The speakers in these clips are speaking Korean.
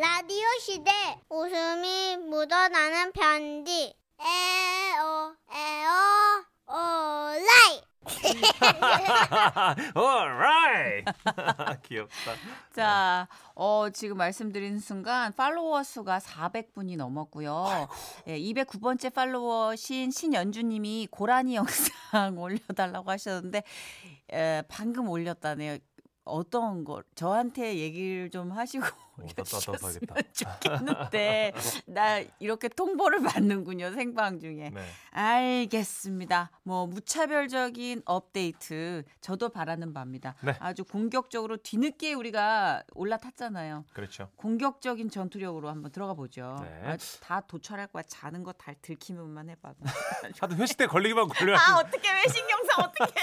라디오 시대 웃음이 묻어나는 편지 에어 에어 오라이 alright. 귀엽다. 자, 어, 지금 말씀드린 순간 팔로워 수가 400분이 넘었고요. 예, 209번째 팔로워신 신연주님이 고라니 영상 올려달라고 하셨는데, 에, 방금 올렸다네요. 어떤 걸 저한테 얘기를 좀 하시고 올려주셨으면 답답하겠다. 좋겠는데 나 이렇게 통보를 받는군요 생방 중에 네. 알겠습니다. 뭐 무차별적인 업데이트 저도 바라는 바입니다. 네. 아주 공격적으로 뒤늦게 우리가 올라탔잖아요. 그렇죠. 공격적인 전투력으로 한번 들어가 보죠. 네. 다 도출할 거야. 자는 거 다 들키면만 해봐. 하도 회식 때 걸리기만 걸려요. 아 어떻게 외식 영상 어떻게?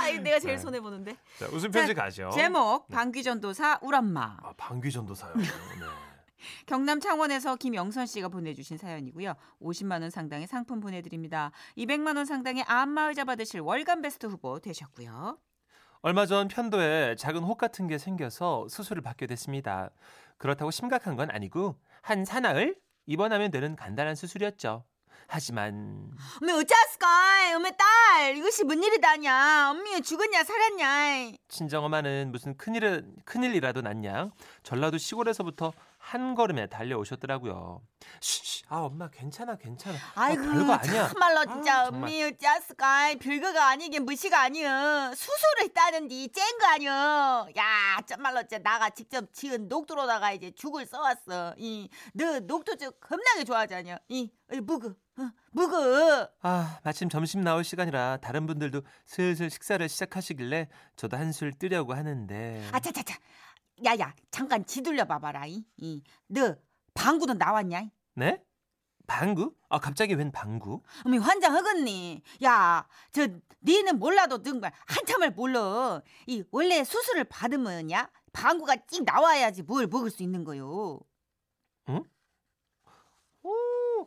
아유 내가 제일 네. 손해 보는데. 자, 웃음 편지 가죠. 제목 방귀전도사 울엄마. 아, 방귀전도사 요. 네. 경남 창원에서 김영선 씨가 보내주신 사연이고요. 50만 원 상당의 상품 보내드립니다. 200만 원 상당의 안마의자 받으실 월간 베스트 후보 되셨고요. 얼마 전 편도에 작은 혹 같은 게 생겨서 수술을 받게 됐습니다. 그렇다고 심각한 건 아니고 한 사나흘 입원하면 되는 간단한 수술이었죠. 하지만 어머 어쩌스까? 어머 딸 이것이 뭔 일이다냐? 엄미 죽었냐 살았냐? 친정엄마는 무슨 큰일 큰일이라도 났냐 전라도 시골에서부터 한 걸음에 달려오셨더라고요. 쉬쉬, 아 엄마 괜찮아 괜찮아. 아, 아이고 별거 아니야. 참말로 진짜 아우, 정말. 엄미 어쩌스까? 별거가 아니긴 무시가 아니여 수술을 했다는디 쨍거 아니여? 야 참말로 진짜 나가 직접 지은 녹두로다가 이제 죽을 써왔어. 이너 녹두죽 겁나게 좋아하잖여. 이 어, 묵어 어, 묵어. 아 마침 점심 나올 시간이라 다른 분들도 슬슬 식사를 시작하시길래 저도 한술 뜨려고 하는데 아차차차. 야야 잠깐 지둘려 봐봐라. 이, 이. 너 방구도 나왔냐? 네? 방구? 아 갑자기 웬 방구? 어미 환장하겠니? 야, 저 니는 몰라도 정말 한참을 몰라. 이 원래 수술을 받으면야 방구가 찍 나와야지 뭘 먹을 수 있는 거요. 오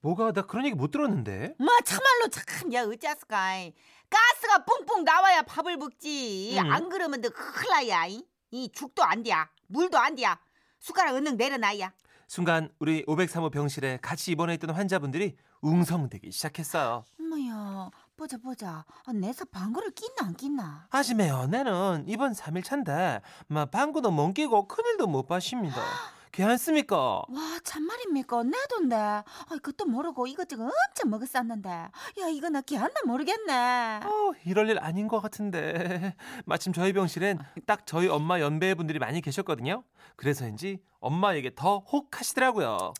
뭐가 나 그런 얘기 못 들었는데. 마 참말로 참, 야 어쩌스까? 가스가 뿡뿡 나와야 밥을 먹지. 음. 안 그러면 너 큰일 나야. 이, 이 죽도 안 돼야, 물도 안 돼야. 숟가락 은능 내려놔야. 순간 우리 503호 병실에 같이 입원해 있던 환자분들이 웅성대기 시작했어요. 엄마야, 보자 보자. 아, 내서 방구를 낀나 안 낀나? 하지매요 나는 이번 3일 차인데 막 방구도 못 끼고 큰일도 못 봐십니다. 괜찮습니까? 와 참말입니까? 내 돈데. 아 그것도 모르고 이것저것 엄청 먹었었는데. 야 이거 나 기안나 모르겠네. 어, 이럴 일 아닌 것 같은데 마침 저희 병실엔 딱 저희 엄마 연배의 분들이 많이 계셨거든요. 그래서인지 엄마에게 더 혹하시더라고요.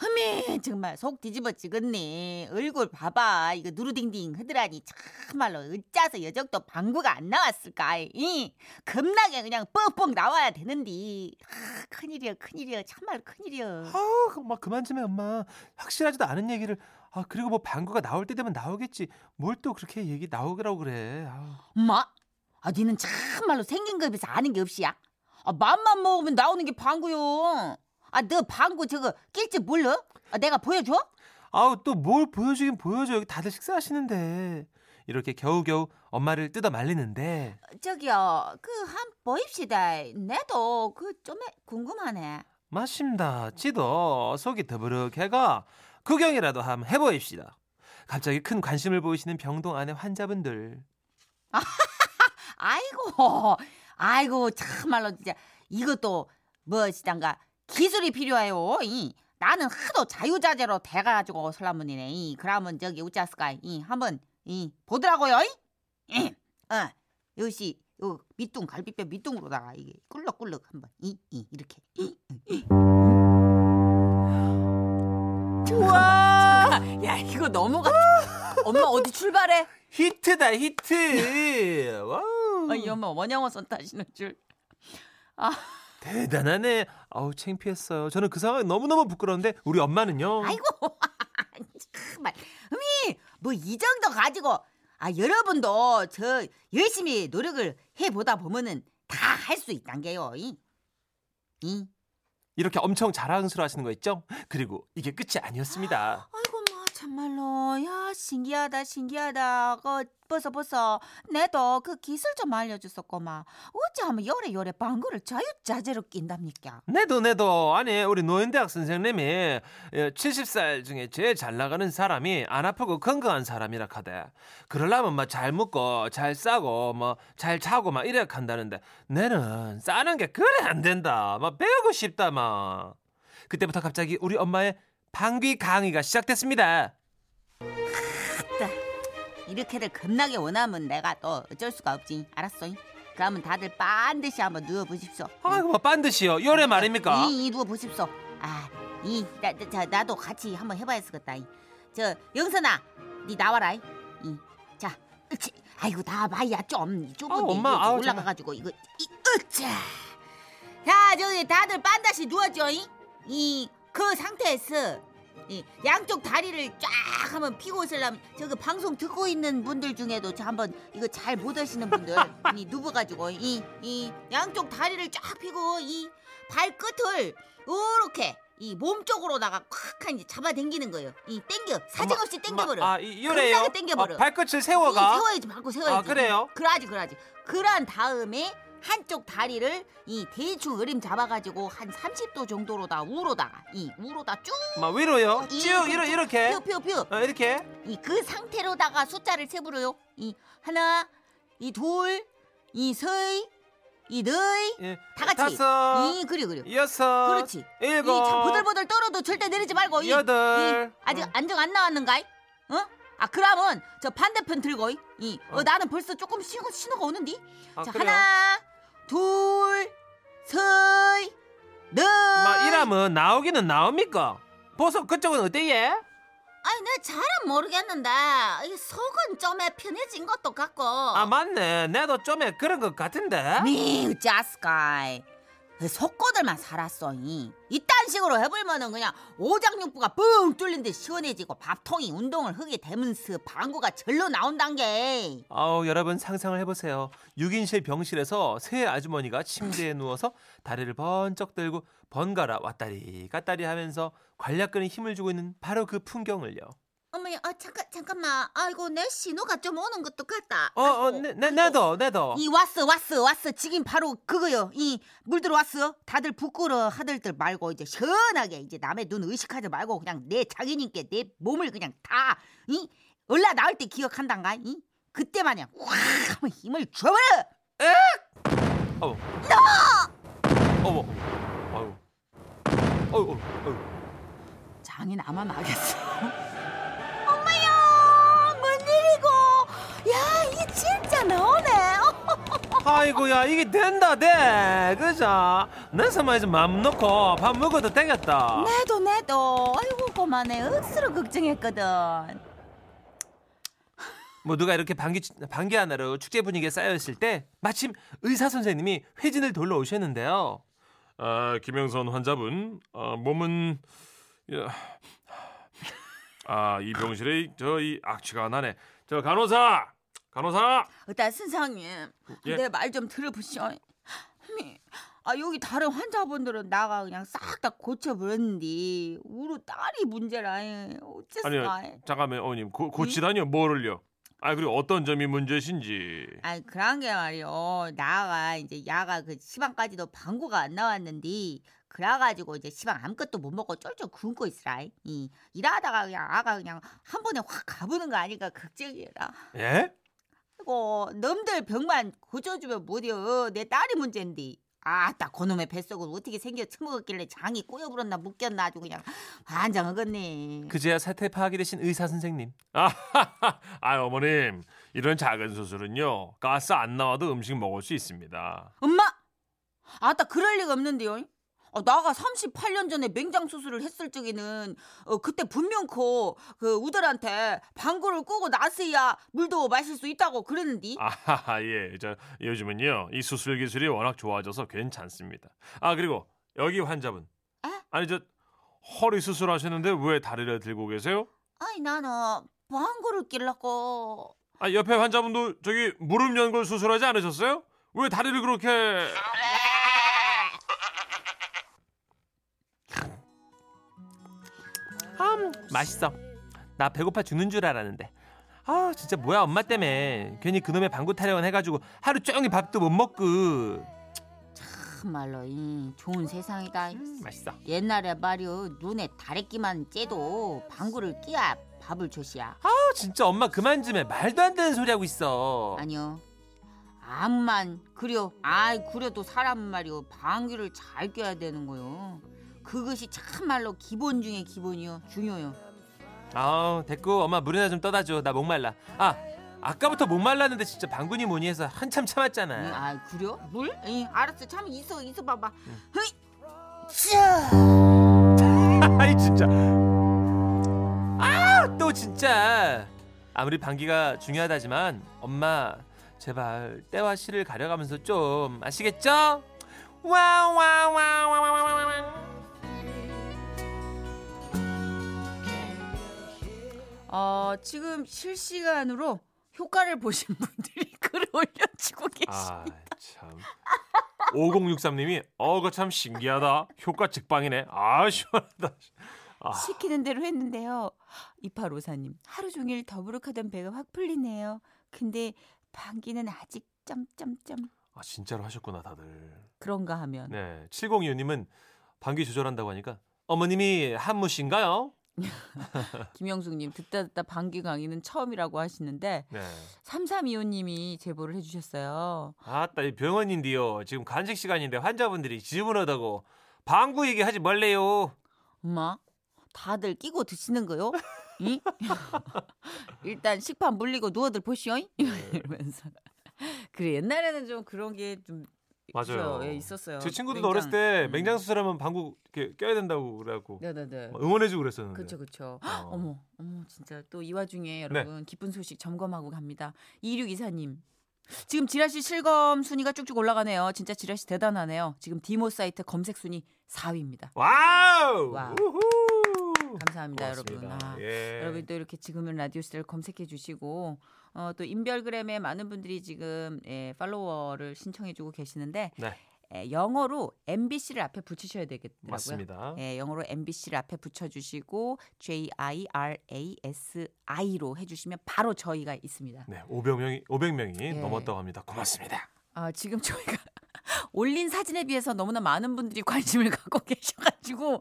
흠이 정말 속 뒤집어 지겠네. 얼굴 봐봐. 이거 누르딩딩 하더라니 참말로 어짜서 여적도 방구가 안 나왔을까. 이 겁나게 그냥 뻑뻑 나와야 되는디. 아, 큰일이야 큰일이야 참말 큰일이야. 아, 엄마 그만 좀 해, 엄마. 확실하지도 않은 얘기를. 아, 그리고 뭐 방구가 나올 때 되면 나오겠지. 뭘 또 그렇게 얘기 나오라고 그래. 아우. 엄마, 아 니는 참말로 생긴 거에 비해서 아는 게 없이야. 아 맘만 먹으면 나오는 게 방구요. 아 너 방구 저거 낄지 몰라? 아, 내가 보여줘? 아우, 또 뭘 보여주긴 보여줘. 여기 다들 식사하시는데. 이렇게 겨우겨우 엄마를 뜯어 말리는데. 저기요, 그 한 보입시다. 내도 그 좀 궁금하네. 맞습니다. 지도 속이 더부룩해가 구경이라도 한번 해보입시다. 갑자기 큰 관심을 보이시는 병동 안의 환자분들. 아이고, 아이고 참말로 진짜 이것도 무엇이단가 기술이 필요해요. 이 나는 하도 자유자재로 돼가지고 설라문이네. 이 그러면 저기 우짜스까 이 한번 이 보더라고요. 이, 이, 어, 요시 요 밑둥 갈비뼈 밑둥으로다가 이게 꿀럭꿀럭 한번 이, 이 이렇게. 이, 이. 우와, 야 이거 넘어가. 엄마 어디 출발해? 히트다 히트. 와우. 아, 이 엄마 원영어 선 타시는 줄. 아, 대단하네. 아우 창피했어요. 저는 그 상황이 너무너무 부끄러운데 우리 엄마는요. 아이고 정말 어미 뭐이 정도 가지고 아 여러분도 저 열심히 노력을 해 보다 보면은 다 할 수 있단 게요. 이, 이. 이렇게 엄청 자랑스러워하시는 거 있죠? 그리고 이게 끝이 아니었습니다. 아이고 참말로 야 신기하다 신기하다 그 벌써 벌써 내도 그 기술 좀 알려줬었구만 어찌하면 요래 요래 방구를 자유자재로 낀답니까 내도 내도 아니 우리 노인대학 선생님이 70살 중에 제일 잘 나가는 사람이 안 아프고 건강한 사람이라 카대. 그러려면 막 잘 먹고 잘 싸고 뭐 잘 자고 막 이래 한다는데 내는 싸는 게 그래 안 된다. 막 배우고 싶다 막. 그때부터 갑자기 우리 엄마의 방귀 강의가 시작됐습니다. 이렇게들 겁나게 원하면 내가 또 어쩔 수가 없지 알았어 그러면 다들 반드시 한번 누워 보십시오 아이고 뭐 반드시요. 요래 말입니까? 이, 이 누워 보십시오 아 이 나, 나, 자, 나도 같이 한번 해봐야겠다 이. 저 영선아 니 나와라 이. 이. 자 으치. 아이고 나와봐야 좀 좁은데 아, 엄마, 이거 올라가가지고 이거 이 으짜 자 저기 다들 반드시 누워줘 이 그 상태에서 이 양쪽 다리를 쫙 한번 피고 있으려면 저기 방송 듣고 있는 분들 중에도 저 한번 이거 잘 못 하시는 분들 이 누워가지고 이 이 양쪽 다리를 쫙 피고 이 발끝을 요렇게 이 몸 쪽으로다가 콱 이제 잡아당기는 거예요. 이 땡겨 사정없이 땡겨버려. 아, 이 요래요. 겁나게 땡겨버려. 아, 발끝을 이 세워가. 세워야지 발고 세워야지. 아, 그래요? 그러지 그러지. 그런 다음에 한쪽 다리를 이 대충 어림 잡아가지고 한 30도 정도로다 우로다가 이 우로다 쭉막 위로요. 이- 쭉 이러 이렇게. 퓨퓨퓨 어, 이렇게. 이 그 상태로다가 숫자를 세부려요. 이 하나, 이 둘, 이 세, 이 네, 예. 다 같이. 다섯. 이 그래 그래. 여섯. 그렇지. 일곱. 이참 보들보들 떨어도 절대 내리지 말고. 이, 여덟. 이, 아직 어. 안정 안 나왔는가? 어? 아 그러면 저 반대편 들고 이, 이 어, 어. 나는 벌써 조금 신호, 신호가 오는디. 아, 자 그래요? 하나, 둘, 세, 넷. 막 이러면 나오기는 나옵니까? 보석 그쪽은 어때예? 아니 내 잘은 모르겠는데 이 속은 좀 편해진 것도 같고. 아 맞네. 내도 좀에 그런 것 같은데. 미우 자스카이 속고들만 살았어 이. 이딴 식으로 해보면은 그냥 오장육부가 뻥 뚫린 듯 시원해지고 밥통이 운동을 하게 되면서 방구가 절로 나온단 게 아우 여러분 상상을 해보세요. 6인실 병실에서 새 아주머니가 침대에 누워서 다리를 번쩍 들고 번갈아 왔다리 갔다리 하면서 관략근에 힘을 주고 있는 바로 그 풍경을요. 어머니 아 잠깐 잠깐만 아이고 내 신호가 좀 오는 것도 같다 어, 어, 내, 내, 내도, 내도. 이 왔어 왔어 왔어 지금 바로 그거요 이 물 들어왔어 다들 부끄러 하들들 말고 이제 시원하게 이제 남의 눈 의식하지 말고 그냥 내 자기님께 내 몸을 그냥 다 이 올라 나올 때 기억한단가 이 그때 마냥 확 하면 힘을 줘버려 어머. 어머. 어머. 어우. 어우. 어우. 장이 나만 나겠어 아이고야 이게 된다 돼. 그죠? 내 서마에서 마음 놓고 밥 먹어도 되겠다. 내도 내도. 아이고 그만해. 억수로 걱정했거든. 모두가 이렇게 방귀 방귀 하나로 축제 분위기에 쌓여 있을 때 마침 의사 선생님이 회진을 돌러 오셨는데요. 아 김영선 환자분 아, 몸은 아이 병실에 저이 악취가 나네. 저 간호사 간호사! 일단 선생님. 예. 내말 좀 들어보시오. 아 여기 다른 환자분들은 나가 그냥 싹 다 고쳐버렸는데 우리 딸이 문제라 어째서 아니요 잠깐만 어머님. 고, 고치다니요? 뭐를요? 아 그리고 어떤 점이 문제신지. 아이 그런 게 말이요 나가 이제 야가 그 시방까지도 방구가 안 나왔는데 그래가지고 이제 시방 아무것도 못 먹고 쫄쫄 굶고 있으라 이. 일하다가 그냥 아가 그냥 한 번에 확 가보는 거 아닐까 걱정이라. 예? 그리고 넘들 병만 고쳐주면 뭐디요? 내 딸이 문제인데 아따 그놈의 뱃속은 어떻게 생겨 처먹었길래 장이 꼬여불었나 묶였나 아주 그냥 환장하겠네. 그제야 사태 파악이 되신 의사 선생님. 아, 아 어머님. 이런 작은 수술은요 가스 안 나와도 음식 먹을 수 있습니다. 엄마! 아따 그럴 리가 없는데요 어, 나가 38년 전에 맹장 수술을 했을 적에는 어, 그때 분명 그, 그 우들한테 방구를 끄고 나서야 물도 마실 수 있다고 그랬는데 아, 예, 저 요즘은요 이 수술 기술이 워낙 좋아져서 괜찮습니다. 아 그리고 여기 환자분. 에? 아니 저 허리 수술하셨는데 왜 다리를 들고 계세요? 아이 나는 방구를 낄라고 아 옆에 환자분도 저기 무릎 연골 수술하지 않으셨어요? 왜 다리를 그렇게? 음, 맛있어. 나 배고파 죽는 줄 알았는데. 아 진짜 뭐야 엄마 때문에 괜히 그놈의 방구 타령은 해가지고 하루 종일 밥도 못 먹고 참말로 이 좋은 세상이다. 맛있어. 옛날에 말이요 눈에 다래끼만 째도 방구를 끼야 밥을 줬시야. 아 진짜 엄마 그만 좀 해. 말도 안 되는 소리 하고 있어. 아니요. 암만 그려 아이 그려도 사람 말이요 방귀를 잘 껴야 되는 거요. 그것이 참말로 기본 중에 기본이요 중요요. 아 됐고 엄마 물이나 좀 떠다 줘. 나 목말라. 아 아까부터 목말랐는데 진짜 방군이 뭐니 해서 한참 응, 참았잖아. 아 그려 물? 응, 알았어 참 있어 있어 봐봐. 헤이. 아이 진짜. 아 또 진짜. 아무리 방귀가 중요하다지만 엄마 제발 때와 시를 가려가면서 좀 아시겠죠? 와와와와와와와. 어 지금 실시간으로 효과를 보신 분들이 글을 올려주고 계십니다. 아 참. 5063님이 어거 참 신기하다. 효과 직방이네. 아 시원하다. 아, 시키는 대로 했는데요. 2854님 하루 종일 더부룩하던 배가 확 풀리네요. 근데 방귀는 아직 점점점 아 진짜로 하셨구나 다들. 그런가 하면 네. 7025님은 방귀 조절한다고 하니까 어머님이 한무신가요? 김영숙님 듣다 듣다 방귀 강의는 처음이라고 하시는데 네. 3325님이 제보를 해주셨어요. 아따 이 병원인데요. 지금 간식 시간인데 환자분들이 지저분하다고 방구 얘기하지 말래요. 엄마 다들 끼고 드시는 거요? 이? 일단 식판 물리고 누워들 보시오. 네. 이러면서 그래 옛날에는 좀 그런 게 좀 맞아요. 예, 있었어요. 제 친구들도 맹장. 어렸을 때 음. 맹장 수술하면 방구 이렇게 껴야 된다고 그래갖고 네네네. 응원해주고 그랬었는데. 그렇죠, 그렇죠. 어. 어머, 어머, 진짜 또 이 와중에 네. 여러분 기쁜 소식 점검하고 갑니다. 2624님. 지금 지라시 실검 순위가 쭉쭉 올라가네요. 진짜 지라시 대단하네요. 지금 디모 사이트 검색 순위 4위입니다. 와우. 와우. 감사합니다, 고맙습니다. 여러분. 아, 예. 여러분 또 이렇게 지금은 라디오스를 검색해 주시고 어, 또 인별그램에 많은 분들이 지금 예, 팔로워를 신청해 주고 계시는데 네. 예, 영어로 MBC를 앞에 붙이셔야 되겠더라고요. 맞습니다. 예, 영어로 MBC를 앞에 붙여주시고 J I R A S I로 해주시면 바로 저희가 있습니다. 네, 500명이 500명이 예. 넘었다고 합니다. 고맙습니다. 아, 지금 저희가 올린 사진에 비해서 너무나 많은 분들이 관심을 갖고 계셔가지고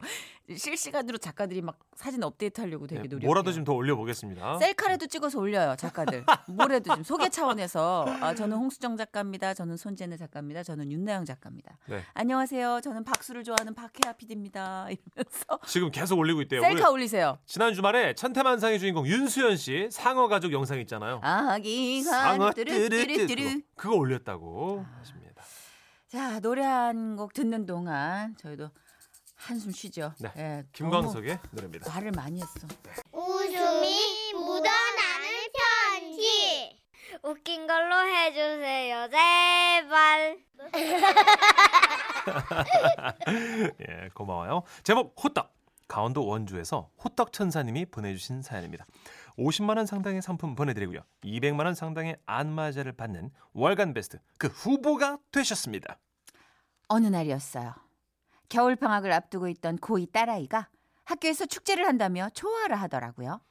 실시간으로 작가들이 막 사진 업데이트하려고 되게 네, 노력. 뭐라도 좀 더 올려보겠습니다. 셀카라도 찍어서 올려요 작가들. 뭐래도 좀 소개 차원에서 아, 저는 홍수정 작가입니다. 저는 손재네 작가입니다. 저는 윤나영 작가입니다. 네. 안녕하세요. 저는 박수를 좋아하는 박혜아 PD입니다. 이러면서 지금 계속 올리고 있대요. 셀카 올리세요. 지난 주말에 천태만상의 주인공 윤수연 씨 상어 가족 영상 있잖아요. 아기가 상어. 뚜루뚜루 그거 올렸다고 하십니다. 자 노래 한 곡 듣는 동안 저희도 한숨 쉬죠. 네. 예, 김광석의 노래입니다. 말을 많이 했어. 웃음이 묻어나는 편지. 웃긴 걸로 해주세요, 제발. 예, 고마워요. 제목 호떡. 강원도 원주에서 호떡 천사님이 보내주신 사연입니다. 50만 원 상당의 상품 보내드리고요. 200만 원 상당의 안마자를 받는 월간 베스트 그 후보가 되셨습니다. 어느 날이었어요. 겨울 방학을 앞두고 있던 고2 딸아이가 학교에서 축제를 한다며 좋아라 하더라고요.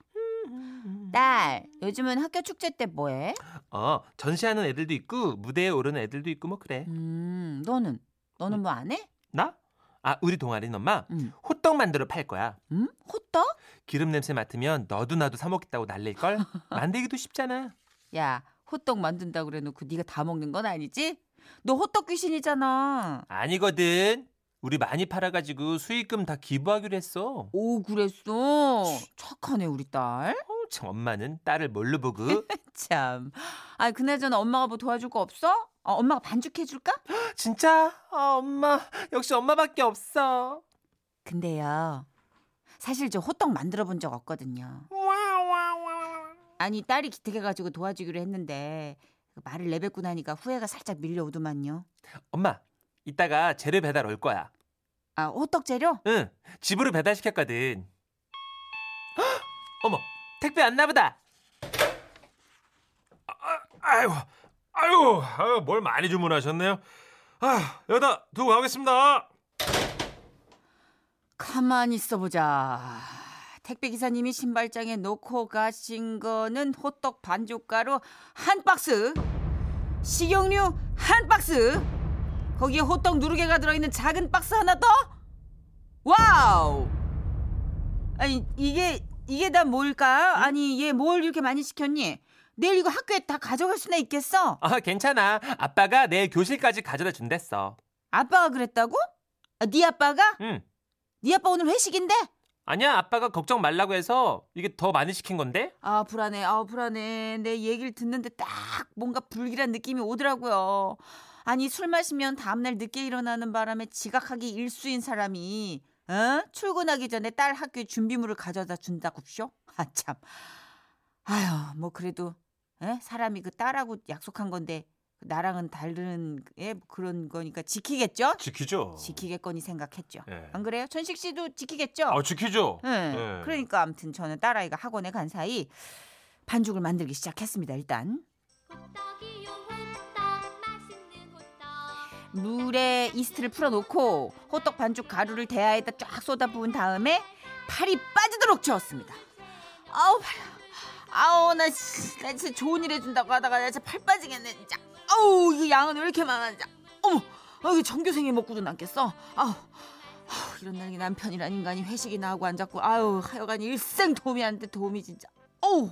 딸, 요즘은 학교 축제 때 뭐해? 어, 전시하는 애들도 있고 무대에 오르는 애들도 있고 뭐 그래. 음, 너는 너는 뭐 안 해? 나? 아, 우리 동아리는 엄마 음, 호떡 만들어 팔 거야. 음, 호떡? 기름 냄새 맡으면 너도 나도 사 먹겠다고 난릴 걸. 만들기도 쉽잖아. 야, 호떡 만든다 그래 놓고 네가 다 먹는 건 아니지? 너 호떡 귀신이잖아. 아니거든. 우리 많이 팔아가지고 수익금 다 기부하기로 했어. 오, 그랬어. 착하네 우리 딸. 어, 참 엄마는 딸을 뭘로 보고? 참. 아, 그나저나 엄마가 뭐 도와줄 거 없어? 어, 엄마가 반죽해 줄까? 진짜? 아, 엄마 역시 엄마밖에 없어. 근데요. 사실 저 호떡 만들어 본 적 없거든요. 아니 딸이 기특해가지고 도와주기로 했는데 그 말을 내뱉고 나니까 후회가 살짝 밀려오더만요. 엄마 이따가 재료 배달 올 거야. 아 호떡 재료? 응 집으로 배달 시켰거든. 헉! 어머 택배 왔나 보다. 아, 아이고 아이고 아유, 뭘 많이 주문하셨네요. 아 여기다 두고 가겠습니다. 가만히 있어보자. 택배 기사님이 신발장에 놓고 가신 거는 호떡 반죽가루 한 박스, 식용유 한 박스, 거기에 호떡 누르개가 들어있는 작은 박스 하나 더. 와우! 아니 이게 이게 다 뭘까? 아니 얘 뭘 이렇게 많이 시켰니? 내일 이거 학교에 다 가져갈 수나 있겠어? 아, 괜찮아. 아빠가 내일 교실까지 가져다 준댔어. 아빠가 그랬다고? 아, 네 아빠가? 응. 네 아빠 오늘 회식인데? 아니야, 아빠가 걱정 말라고 해서 이게 더 많이 시킨 건데? 아 불안해 아 불안해 내 얘기를 듣는데 딱 뭔가 불길한 느낌이 오더라고요 아니 술 마시면 다음날 늦게 일어나는 바람에 지각하기 일수인 사람이 어? 출근하기 전에 딸 학교에 준비물을 가져다 준다고 쇼? 아 참 아휴 뭐 그래도 에? 사람이 그 딸하고 약속한 건데 나랑은 다른 예, 그런 거니까 지키겠죠? 지키죠. 지키겠거니 생각했죠 예. 안 그래요? 천식 씨도 지키겠죠? 아, 지키죠. 네. 예. 그러니까 아무튼 저는 딸아이가 학원에 간 사이 반죽을 만들기 시작했습니다. 일단 물에 이스트를 풀어놓고 호떡 반죽 가루를 대야에다 쫙 쏟아 부은 다음에 팔이 빠지도록 저었습니다. 아우 팔, 아우 나, 씨, 나 진짜 좋은 일 해준다고 하다가 나 진짜 팔 빠지겠네 진짜. 아우 이거 양은 왜 이렇게 많아 진짜. 어머, 아 이거 전교생이 먹고도 남겠어. 아우. 아우, 이런 날이 남편이란 인간이 회식이나 하고 앉았고 아유 하여간 일생 도움이 안 돼 도움이 진짜 어우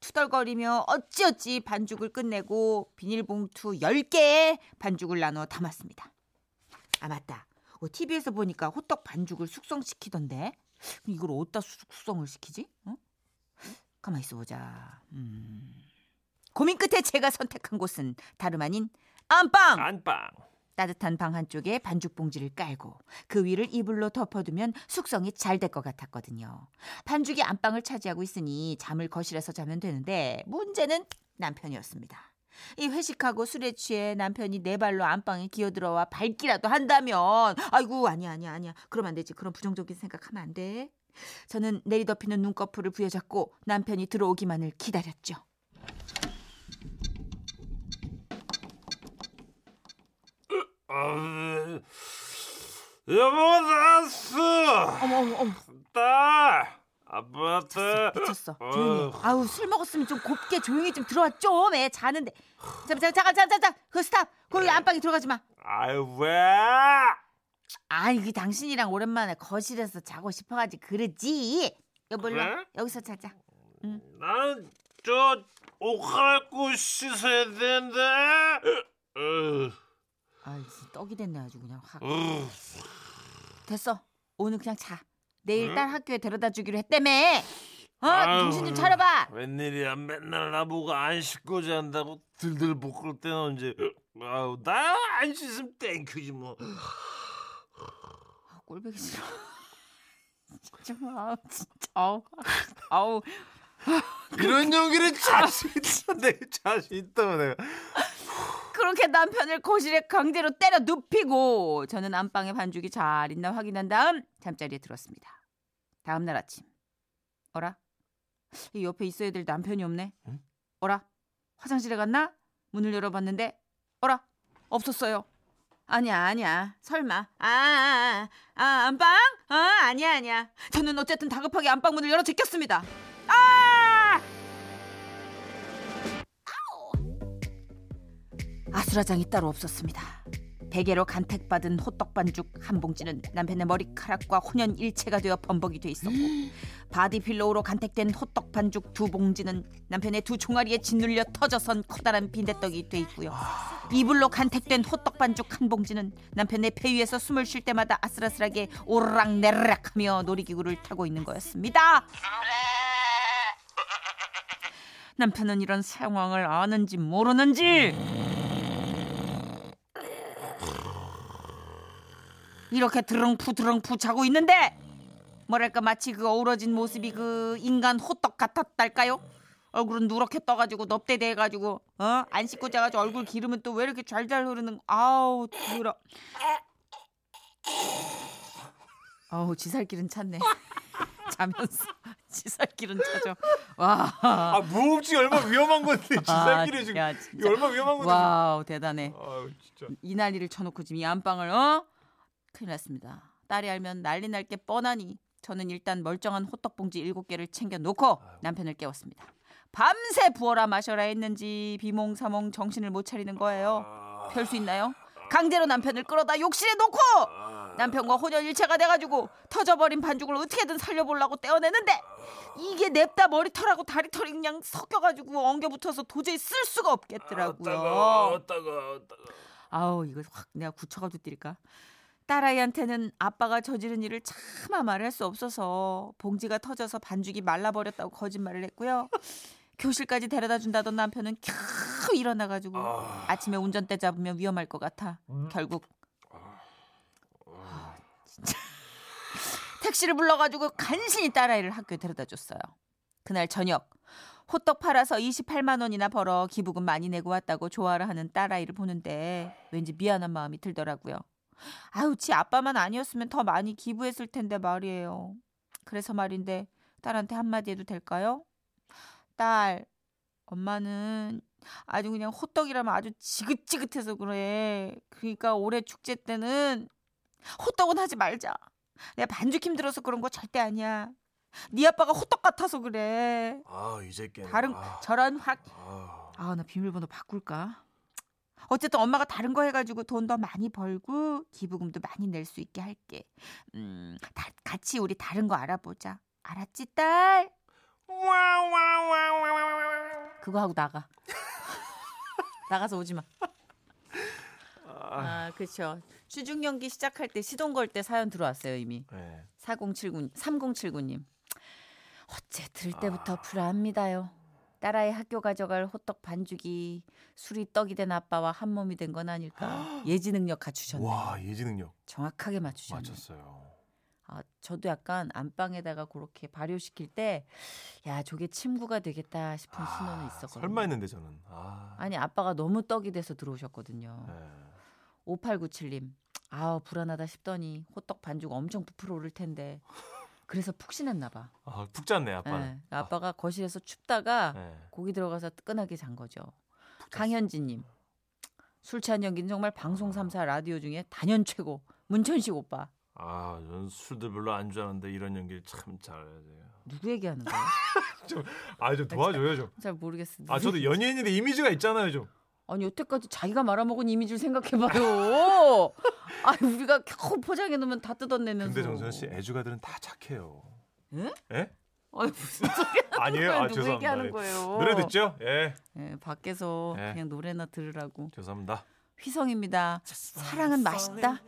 투덜거리며 어찌어찌 반죽을 끝내고 비닐봉투 10개에 반죽을 나눠 담았습니다. 아 맞다. 어, TV에서 보니까 호떡 반죽을 숙성시키던데 이걸 어디다 숙성을 시키지? 어? 가만 있어 보자. 음. 고민 끝에 제가 선택한 곳은 다름 아닌 안방. 안방. 따뜻한 방 한쪽에 반죽 봉지를 깔고 그 위를 이불로 덮어두면 숙성이 잘 될 것 같았거든요. 반죽이 안방을 차지하고 있으니 잠을 거실에서 자면 되는데 문제는 남편이었습니다. 이 회식하고 술에 취해 남편이 내 발로 안방에 기어들어와 밟기라도 한다면 아이고 아니야 아니야 아니야 그러면 안 되지 그런 부정적인 생각하면 안 돼. 저는 내리덮이는 눈꺼풀을 부여잡고 남편이 들어오기만을 기다렸죠. 아, 여보 나왔어. 어머 어머 어머 딸. 아빠한테. 미쳤어. 조용히. 해. 아우 술 먹었으면 좀 곱게 조용히 좀 들어와 좀. 애 자는데. 잠깐 잠깐 잠깐 잠깐. 그 스탑. 거기 안방에 들어가지 마. 아유 왜? 아니 그 당신이랑 오랜만에 거실에서 자고 싶어가지고 그러지. 여보 일로 와. 그래? 여기서 자자. 나는 저옷 갈아입고 씻어야 되는데. 으, 아 떡이 됐네 아주 그냥 확. 으. 됐어. 오늘 그냥 자. 내일 딸 학교에 데려다 주기로 했다며. 어 아유. 정신 좀 차려봐. 웬일이야 맨날 나보고 안 씻고 잔다고 들들 볶을 때는 언제 아우 나 안 씻으면 땡큐지 뭐 아, 꼴보기 싫어. 진짜 아우 진짜 아우 아우 이런 연기를 자신 내 자신 있다고 내가 그렇게 남편을 거실에 강제로 때려 눕히고 저는 안방에 반죽이 잘 있나 확인한 다음 잠자리에 들었습니다. 다음 날 아침. 어라? 이 옆에 있어야 될 남편이 없네. 응? 어라? 화장실에 갔나? 문을 열어봤는데 어라? 없었어요. 아니야 아니야. 설마. 아, 아, 아, 아 안방? 아 아니야 아니야. 저는 어쨌든 다급하게 안방 문을 열어 제꼈습니다. 아! 아수라장이 따로 없었습니다. 베개로 간택받은 호떡 반죽 한 봉지는 남편의 머리카락과 혼연일체가 되어 범벅이 돼 있었고 body pillow로 간택된 호떡 반죽 두 봉지는 남편의 두 종아리에 짓눌려 터져선 커다란 빈대떡이 돼 있고요. 이불로 간택된 호떡 반죽 한 봉지는 남편의 폐 위에서 숨을 쉴 때마다 아슬아슬하게 오르락내리락하며 놀이기구를 타고 있는 거였습니다. 남편은 이런 상황을 아는지 모르는지 이렇게 드렁푸 드렁푸 자고 있는데 뭐랄까 마치 그 어우러진 모습이 그 인간 호떡 같았달까요? 얼굴은 누렇게 떠가지고 넙대대해가지고 어? 안 씻고 자가지고 얼굴 기름은 또 왜 이렇게 잘잘 흐르는 아우 더러. 아우 지 살길은 찾네. 자면서 지 살길은 찾아. 와. 아 무호흡증. 얼마나 위험한 건데 지 살길에 지금. 야, 이거 진짜. 얼마나 위험한 건데. 와우 대단해. 아유 이 난리를 쳐놓고 지금 이 안방을 어? 큰일 났습니다. 딸이 알면 난리 날 게 뻔하니 저는 일단 멀쩡한 호떡 봉지 일곱 개를 챙겨 놓고 남편을 깨웠습니다. 밤새 부어라 마셔라 했는지 비몽사몽 정신을 못 차리는 거예요. 별 수 있나요? 강제로 남편을 끌어다 욕실에 놓고 남편과 혼연일체가 돼가지고 터져버린 반죽을 어떻게든 살려보려고 떼어내는데 이게 냅다 머리털하고 다리털이 그냥 섞여가지고 엉겨붙어서 도저히 쓸 수가 없겠더라고요. 아우 이거 확 내가 굳혀가지고 때릴까? 딸아이한테는 아빠가 저지른 일을 차마 말할 수 없어서 봉지가 터져서 반죽이 말라버렸다고 거짓말을 했고요. 교실까지 데려다 준다던 남편은 캬 일어나가지고 아침에 운전대 잡으면 위험할 것 같아. 결국 아, 진짜. 택시를 불러가지고 간신히 딸아이를 학교에 데려다 줬어요. 그날 저녁 호떡 팔아서 28만 원이나 벌어 기부금 많이 내고 왔다고 좋아를 하는 딸아이를 보는데 왠지 미안한 마음이 들더라고요. 아유, 지 아빠만 아니었으면 더 많이 기부했을 텐데 말이에요. 그래서 말인데 딸한테 한마디 해도 될까요? 딸, 엄마는 아주 그냥 호떡이라면 아주 지긋지긋해서 그래. 그러니까 올해 축제 때는 호떡은 하지 말자. 내가 반죽 힘들어서 그런 거 절대 아니야. 네 아빠가 호떡 같아서 그래. 아 이제 깨. 다른 저런 확 아, 아, 나 비밀번호 바꿀까? 어쨌든 엄마가 다른 거 해가지고 돈 더 많이 벌고 기부금도 많이 낼 수 있게 할게. 음, 다, 같이 우리 다른 거 알아보자. 알았지, 딸? 그거 하고 나가. 나가서 오지 마. 아, 그렇죠. 주중 연기 시작할 때 시동 걸 때 사연 들어왔어요 이미. 네. 4079 3079님. 어째 들 때부터 불안합니다요. 딸아이 학교 가져갈 호떡 반죽이 술이 떡이 된 아빠와 한 몸이 된 건 아닐까. 예지 능력 갖추셨네. 요 와 예지 능력 정확하게 맞추셨네. 맞췄어요. 아, 저도 약간 안방에다가 그렇게 발효시킬 때, 야, 저게 침구가 되겠다 싶은 신호는 있었거든요. 아, 설마 했는데 저는. 아. 아니, 아빠가 너무 떡이 돼서 들어오셨거든요. 네. 5897님. 아우, 불안하다 싶더니 호떡 반죽 엄청 부풀어 오를 텐데. 그래서 푹신했나 봐. 아, 푹 잤네 아빠는. 예, 아빠가 거실에서 춥다가 네. 고기 들어가서 뜨끈하게 잔 거죠. 강현진님. 술 취한 연기는 정말 방송 3사 라디오 중에 단연 최고. 문천식 오빠. 아, 저는 술들 별로 안 좋아하는데 이런 연기를 참 잘해요. 누구 얘기하는 거예요? 아, 좀 도와줘요 좀. 잘 모르겠어. 아, 저도 연예인인데 이미지가 있잖아요 좀. 아니 여태까지 자기가 말아먹은 이미지를 생각해봐요. 아 우리가 겨우 포장해 놓으면 다 뜯어내면서. 근데 정선 씨 애주가들은 다 착해요. 응? 예? 아니 무슨 소리 아니에요. 거예요? 아, 누구 죄송합니다. 얘기하는 예. 거예요? 노래 듣죠? 예. 예, 밖에서 예. 그냥 노래나 들으라고. 죄송합니다. 휘성입니다. 사랑은 맛있다.